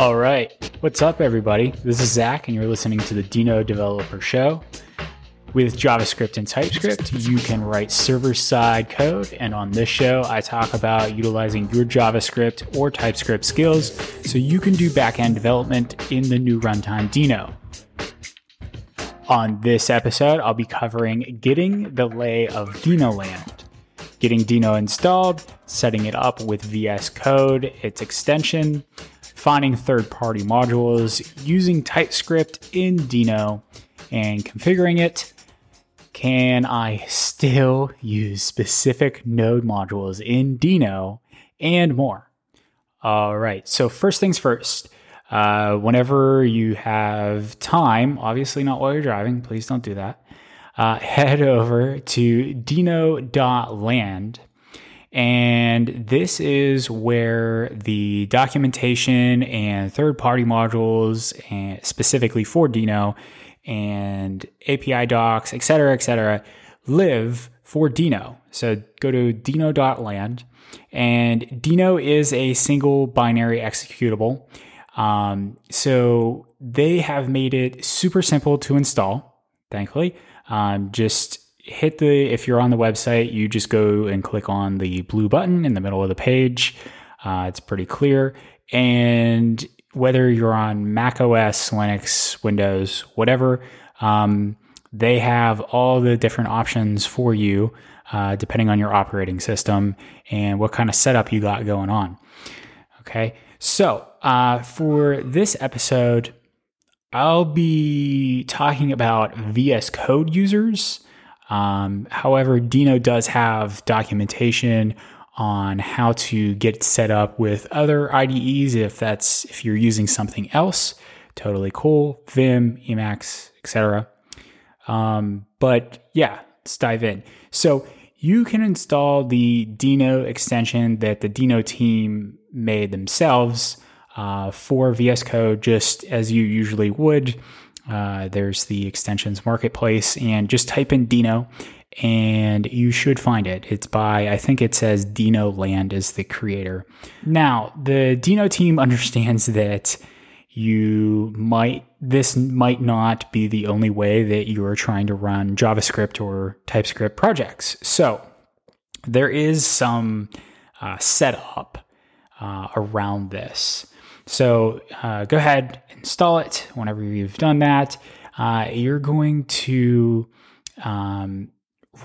All right. What's up, everybody? This is Zach, and you're listening to the Deno Developer Show. With JavaScript and TypeScript, you can write server side code. And on this show, I talk about utilizing your JavaScript or TypeScript skills so you can do backend development in the new runtime Deno. On this episode, I'll be covering getting the lay of Deno land, getting Deno installed, setting it up with VS Code, its extension, finding third party modules, using TypeScript in Deno, and configuring it. Can I still use specific node modules in Deno and more? All right, so first things first. Uh, whenever you have time, obviously not while you're driving, please don't do that. Uh, head over to deno.land. And this is where the documentation and third party modules, and specifically for Deno and API docs, et cetera, et cetera, live for Deno. So go to deno.land. And Deno is a single binary executable. Um, so they have made it super simple to install, thankfully. Um, just hit the, if you're on the website, you just go and click on the blue button in the middle of the page. Uh, it's pretty clear. And whether you're on Mac OS, Linux, Windows, whatever, um, they have all the different options for you, uh, depending on your operating system and what kind of setup you got going on. Okay. So, uh, for this episode, I'll be talking about VS Code users. Um, however, Deno does have documentation on how to get set up with other IDEs if that's if you're using something else. Totally cool. Vim, Emacs, etc. Um, but yeah, let's dive in. So you can install the Deno extension that the Deno team made themselves uh, for VS Code, just as you usually would. Uh, there's the extensions marketplace, and just type in Deno, and you should find it. It's by, I think it says Deno Land is the creator. Now, the Deno team understands that you might, this might not be the only way that you are trying to run JavaScript or TypeScript projects. So there is some uh, setup uh, around this. So uh, go ahead, install it whenever you've done that. Uh, you're going to um,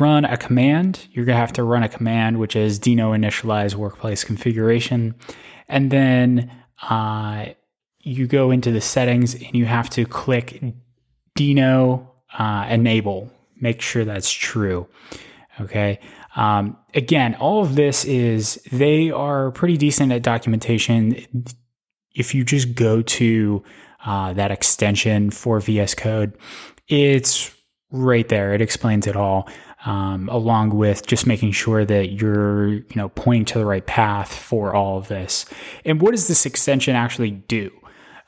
run a command. You're going to have to run a command, which is deno initialize workplace configuration. And then uh, you go into the settings and you have to click deno uh, enable. Make sure that's true. Okay. Um, again, all of this is, they are pretty decent at documentation. If you just go to uh, that extension for VS Code, it's right there. It explains it all um, along with just making sure that you're you know pointing to the right path for all of this. And what does this extension actually do?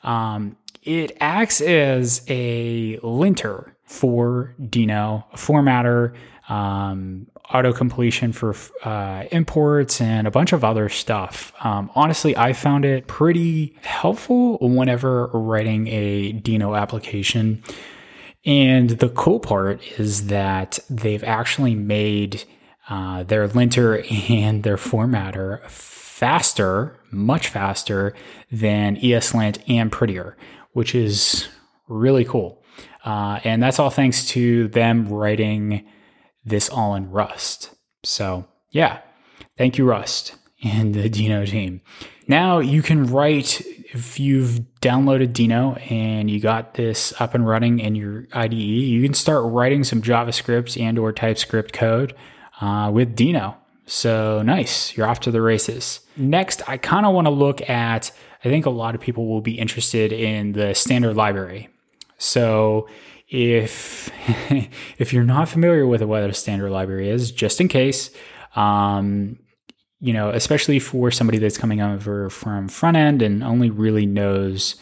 Um, it acts as a linter for Deno, a formatter, um, auto completion for uh, imports, and a bunch of other stuff. Um, honestly, I found it pretty helpful whenever writing a Deno application. And the cool part is that they've actually made uh, their linter and their formatter faster, much faster than ESLint and Prettier, which is really cool. Uh, and that's all thanks to them writing this all in Rust. So, yeah, thank you, Rust and the Deno team. Now you can write if you've downloaded Deno and you got this up and running in your IDE, you can start writing some JavaScript and or TypeScript code uh, with Deno. So nice, you're off to the races. Next, I kind of want to look at. I think a lot of people will be interested in the standard library. So if if you're not familiar with what a standard library is, just in case, um, you know, especially for somebody that's coming over from front end and only really knows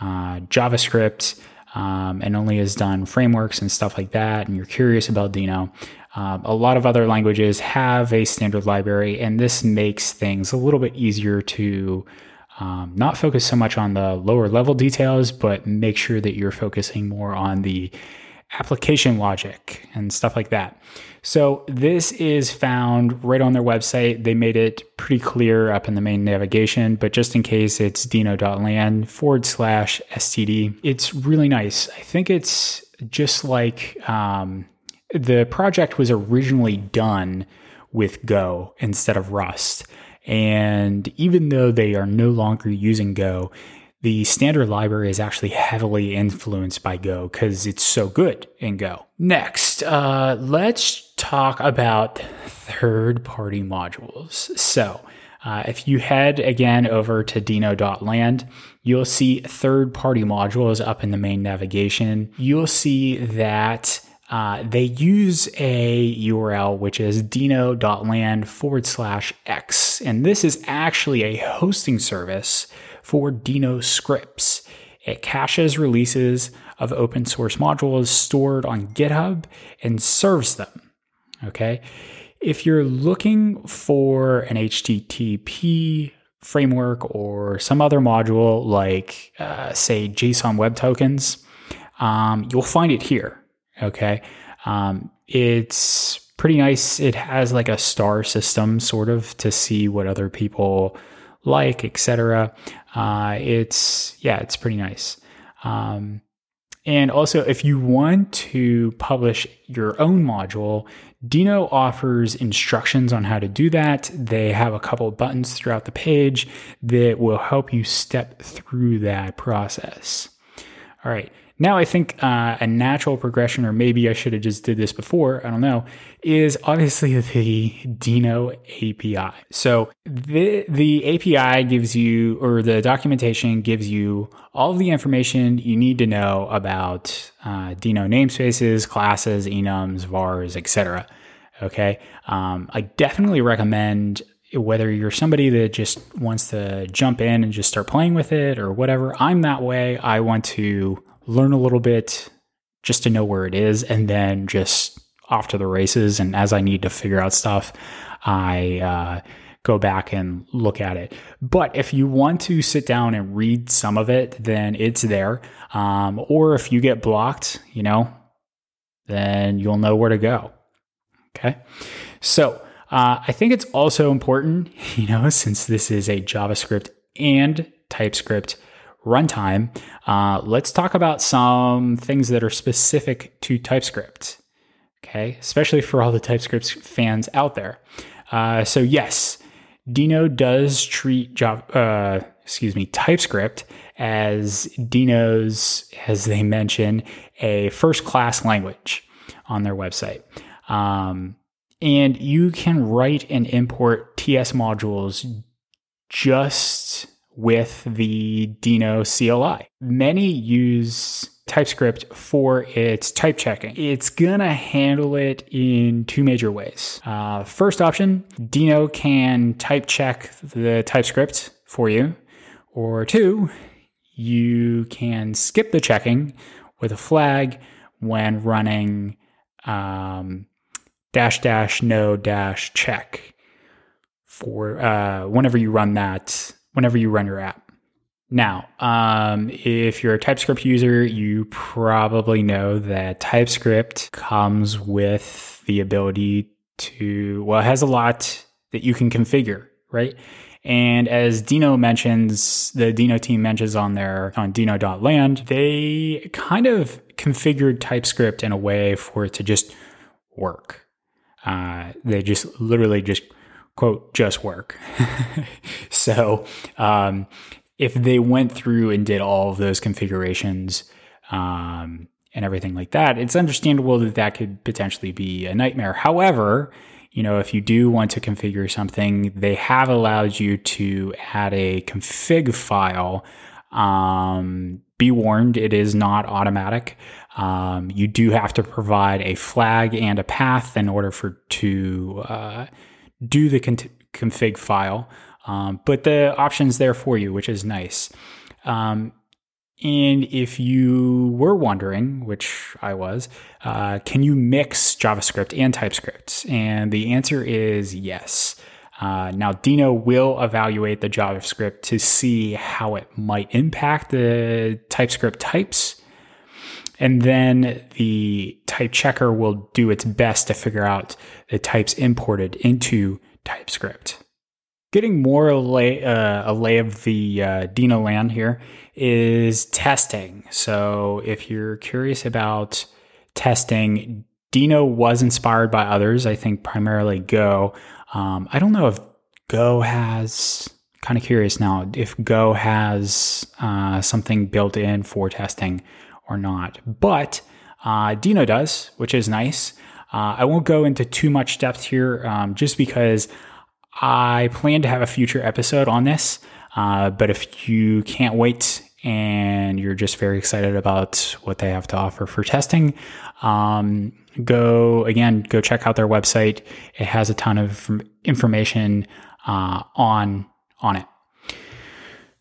uh, JavaScript um, and only has done frameworks and stuff like that, and you're curious about Deno. um, a lot of other languages have a standard library, and this makes things a little bit easier to Um, not focus so much on the lower level details, but make sure that you're focusing more on the application logic and stuff like that. So this is found right on their website. They made it pretty clear up in the main navigation, but just in case it's deno.land forward slash STD. It's really nice. I think it's just like um, the project was originally done with Go instead of Rust. And even though they are no longer using Go, the standard library is actually heavily influenced by Go because it's so good in Go. Next, uh, let's talk about third party modules. So, uh, if you head again over to deno.land, you'll see third party modules up in the main navigation. You'll see that uh, they use a URL which is deno.land forward slash x. And this is actually a hosting service for Deno scripts. It caches releases of open source modules stored on GitHub and serves them. Okay. If you're looking for an HTTP framework or some other module like, uh, say, JSON Web Tokens, um, you'll find it here. Okay. Um, it's pretty nice. It has like a star system sort of to see what other people like, etc. Uh, it's yeah, it's pretty nice. Um, and also, if you want to publish your own module, Deno offers instructions on how to do that. They have a couple buttons throughout the page that will help you step through that process. All right. Now, I think uh, a natural progression, or maybe I should have just did this before, I don't know, is obviously the Deno API. So the, the API gives you, or the documentation gives you all the information you need to know about uh, Deno namespaces, classes, enums, vars, etc. Okay. Um, I definitely recommend whether you're somebody that just wants to jump in and just start playing with it or whatever. I'm that way. I want to learn a little bit just to know where it is and then just off to the races. And as I need to figure out stuff, I uh, go back and look at it. But if you want to sit down and read some of it, then it's there. Um, or if you get blocked, you know, then you'll know where to go. Okay. So uh, I think it's also important, you know, since this is a JavaScript and TypeScript runtime, uh, let's talk about some things that are specific to TypeScript. Okay, especially for all the TypeScript fans out there. Uh, so yes, Deno does treat Java, uh, excuse me, TypeScript as Deno's, as they mention, a first-class language on their website. Um, and you can write and import TS modules just with the Deno CLI. Many use TypeScript for its type checking. It's gonna handle it in two major ways. Uh, first option, Deno can type check the TypeScript for you, or two, you can skip the checking with a flag when running um, dash dash no dash check for uh, whenever you run that whenever you run your app. Now, um, if you're a TypeScript user, you probably know that TypeScript comes with the ability to, well, it has a lot that you can configure, right? And as Deno mentions, the Deno team mentions on their on Deno.land, they kind of configured TypeScript in a way for it to just work. Uh, they just literally just quote just work. so um, if they went through and did all of those configurations um, and everything like that, it's understandable that that could potentially be a nightmare. However, you know, if you do want to configure something, they have allowed you to add a config file. Um, be warned, it is not automatic. Um, you do have to provide a flag and a path in order for to uh, do the con- config file. Um, but the option's there for you, which is nice. Um, and if you were wondering, which I was, uh, can you mix JavaScript and TypeScript? And the answer is yes. Uh, now, Deno will evaluate the JavaScript to see how it might impact the TypeScript types. And then the type checker will do its best to figure out the types imported into TypeScript. Getting more lay, uh, a lay of the uh, Deno land here is testing. So if you're curious about testing, Deno was inspired by others, I think primarily Go. Um, I don't know if Go has, kind of curious now, if Go has uh, something built in for testing or not. But uh, Deno does, which is nice. Uh, I won't go into too much depth here um, just because I plan to have a future episode on this. Uh, but if you can't wait and you're just very excited about what they have to offer for testing, um, go again, go check out their website. It has a ton of information uh, on on it.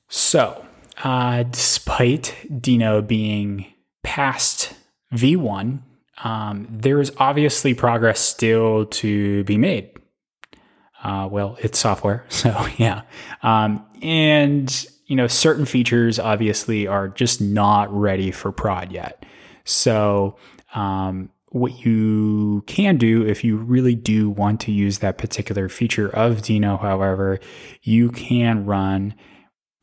So, uh, despite Deno being past V1, um, there is obviously progress still to be made. Uh, well, it's software, so yeah. Um, and you know, certain features obviously are just not ready for prod yet. So, um, what you can do if you really do want to use that particular feature of Deno, however, you can run,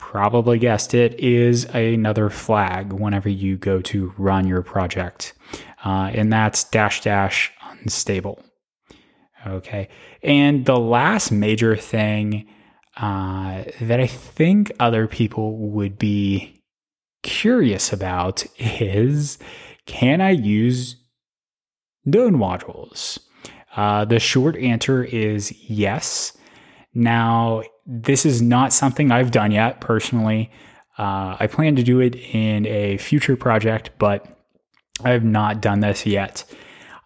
probably guessed it, is another flag whenever you go to run your project. Uh, and that's dash dash unstable. Okay. And the last major thing uh, that I think other people would be curious about is can I use node modules? Uh, the short answer is yes. Now, this is not something I've done yet personally. Uh, I plan to do it in a future project, but I have not done this yet.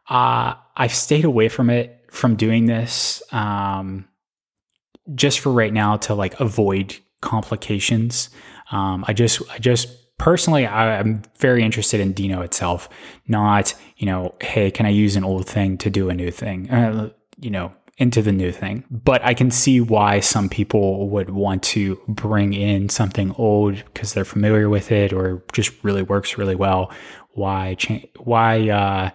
Uh, I've stayed away from it from doing this um, just for right now to like avoid complications. Um, I just, I just personally, I, am very interested in Deno itself, not you know, hey, can I use an old thing to do a new thing? Uh, you know, into the new thing. But I can see why some people would want to bring in something old because they're familiar with it or just really works really well. Why change? Why uh,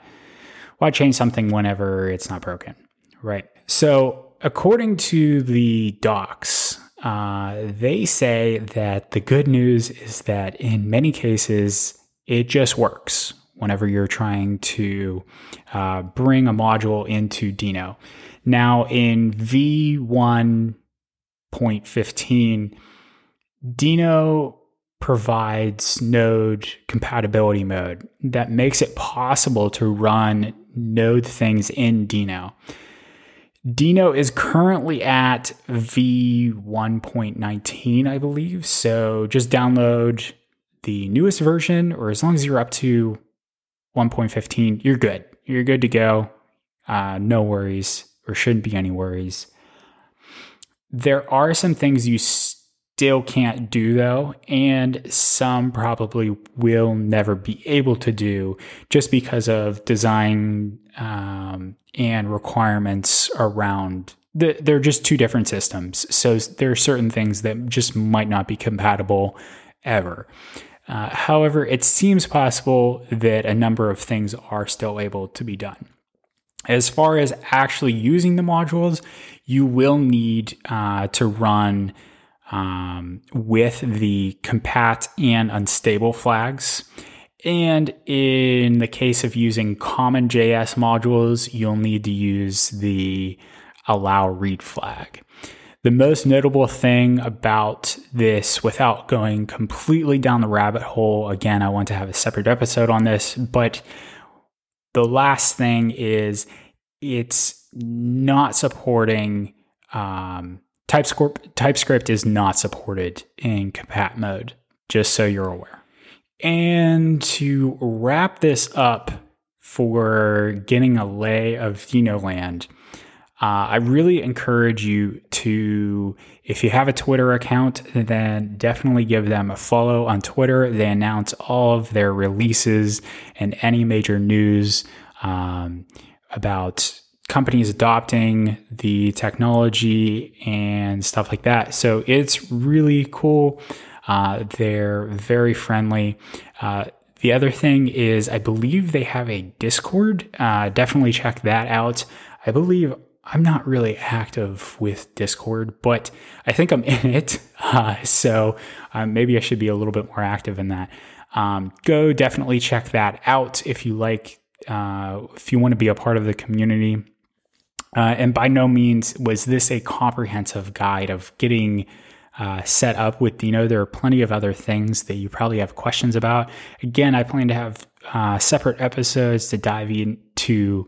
why change something whenever it's not broken? Right. So, according to the docs, uh, they say that the good news is that in many cases, it just works whenever you're trying to uh, bring a module into Deno. Now, in V1.15, Deno provides node compatibility mode that makes it possible to run node things in Deno. Deno is currently at V1.19, I believe. So just download the newest version, or as long as you're up to 1.15, you're good. You're good to go. Uh, no worries, or shouldn't be any worries. There are some things you still can't do, though, and some probably will never be able to do just because of design um, and requirements around the, they're just two different systems. So there are certain things that just might not be compatible ever. Uh, however, it seems possible that a number of things are still able to be done. As far as actually using the modules, you will need uh, to run um, with the compat and unstable flags. And in the case of using CommonJS modules, you'll need to use the allow read flag. The most notable thing about this, without going completely down the rabbit hole, again, I want to have a separate episode on this, but the last thing is it's not supporting um, TypeScript. TypeScript is not supported in compat mode, just so you're aware. And to wrap this up for getting a lay of Deno land, uh, I really encourage you to, if you have a Twitter account, then definitely give them a follow on Twitter. They announce all of their releases and any major news um, about companies adopting the technology and stuff like that. So it's really cool. Uh, they're very friendly. Uh, the other thing is, I believe they have a Discord. Uh, definitely check that out. I believe I'm not really active with Discord, but I think I'm in it. Uh, so uh, maybe I should be a little bit more active in that. Um, go definitely check that out if you like, uh, if you want to be a part of the community. Uh, and by no means was this a comprehensive guide of getting uh, set up with Deno. There are plenty of other things that you probably have questions about. Again, I plan to have uh, separate episodes to dive into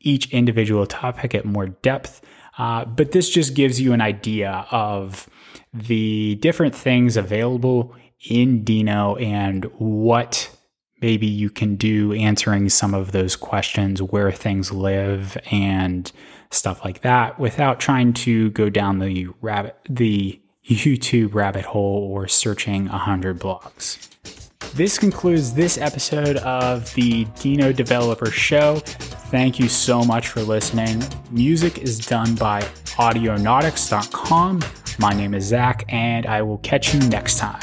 each individual topic at more depth. Uh, but this just gives you an idea of the different things available in Deno and what maybe you can do answering some of those questions, where things live, and stuff like that without trying to go down the rabbit the YouTube rabbit hole or searching a hundred blogs. This concludes this episode of the Deno Developer Show. Thank you so much for listening. Music is done by Audionautics.com. My name is Zach, and I will catch you next time.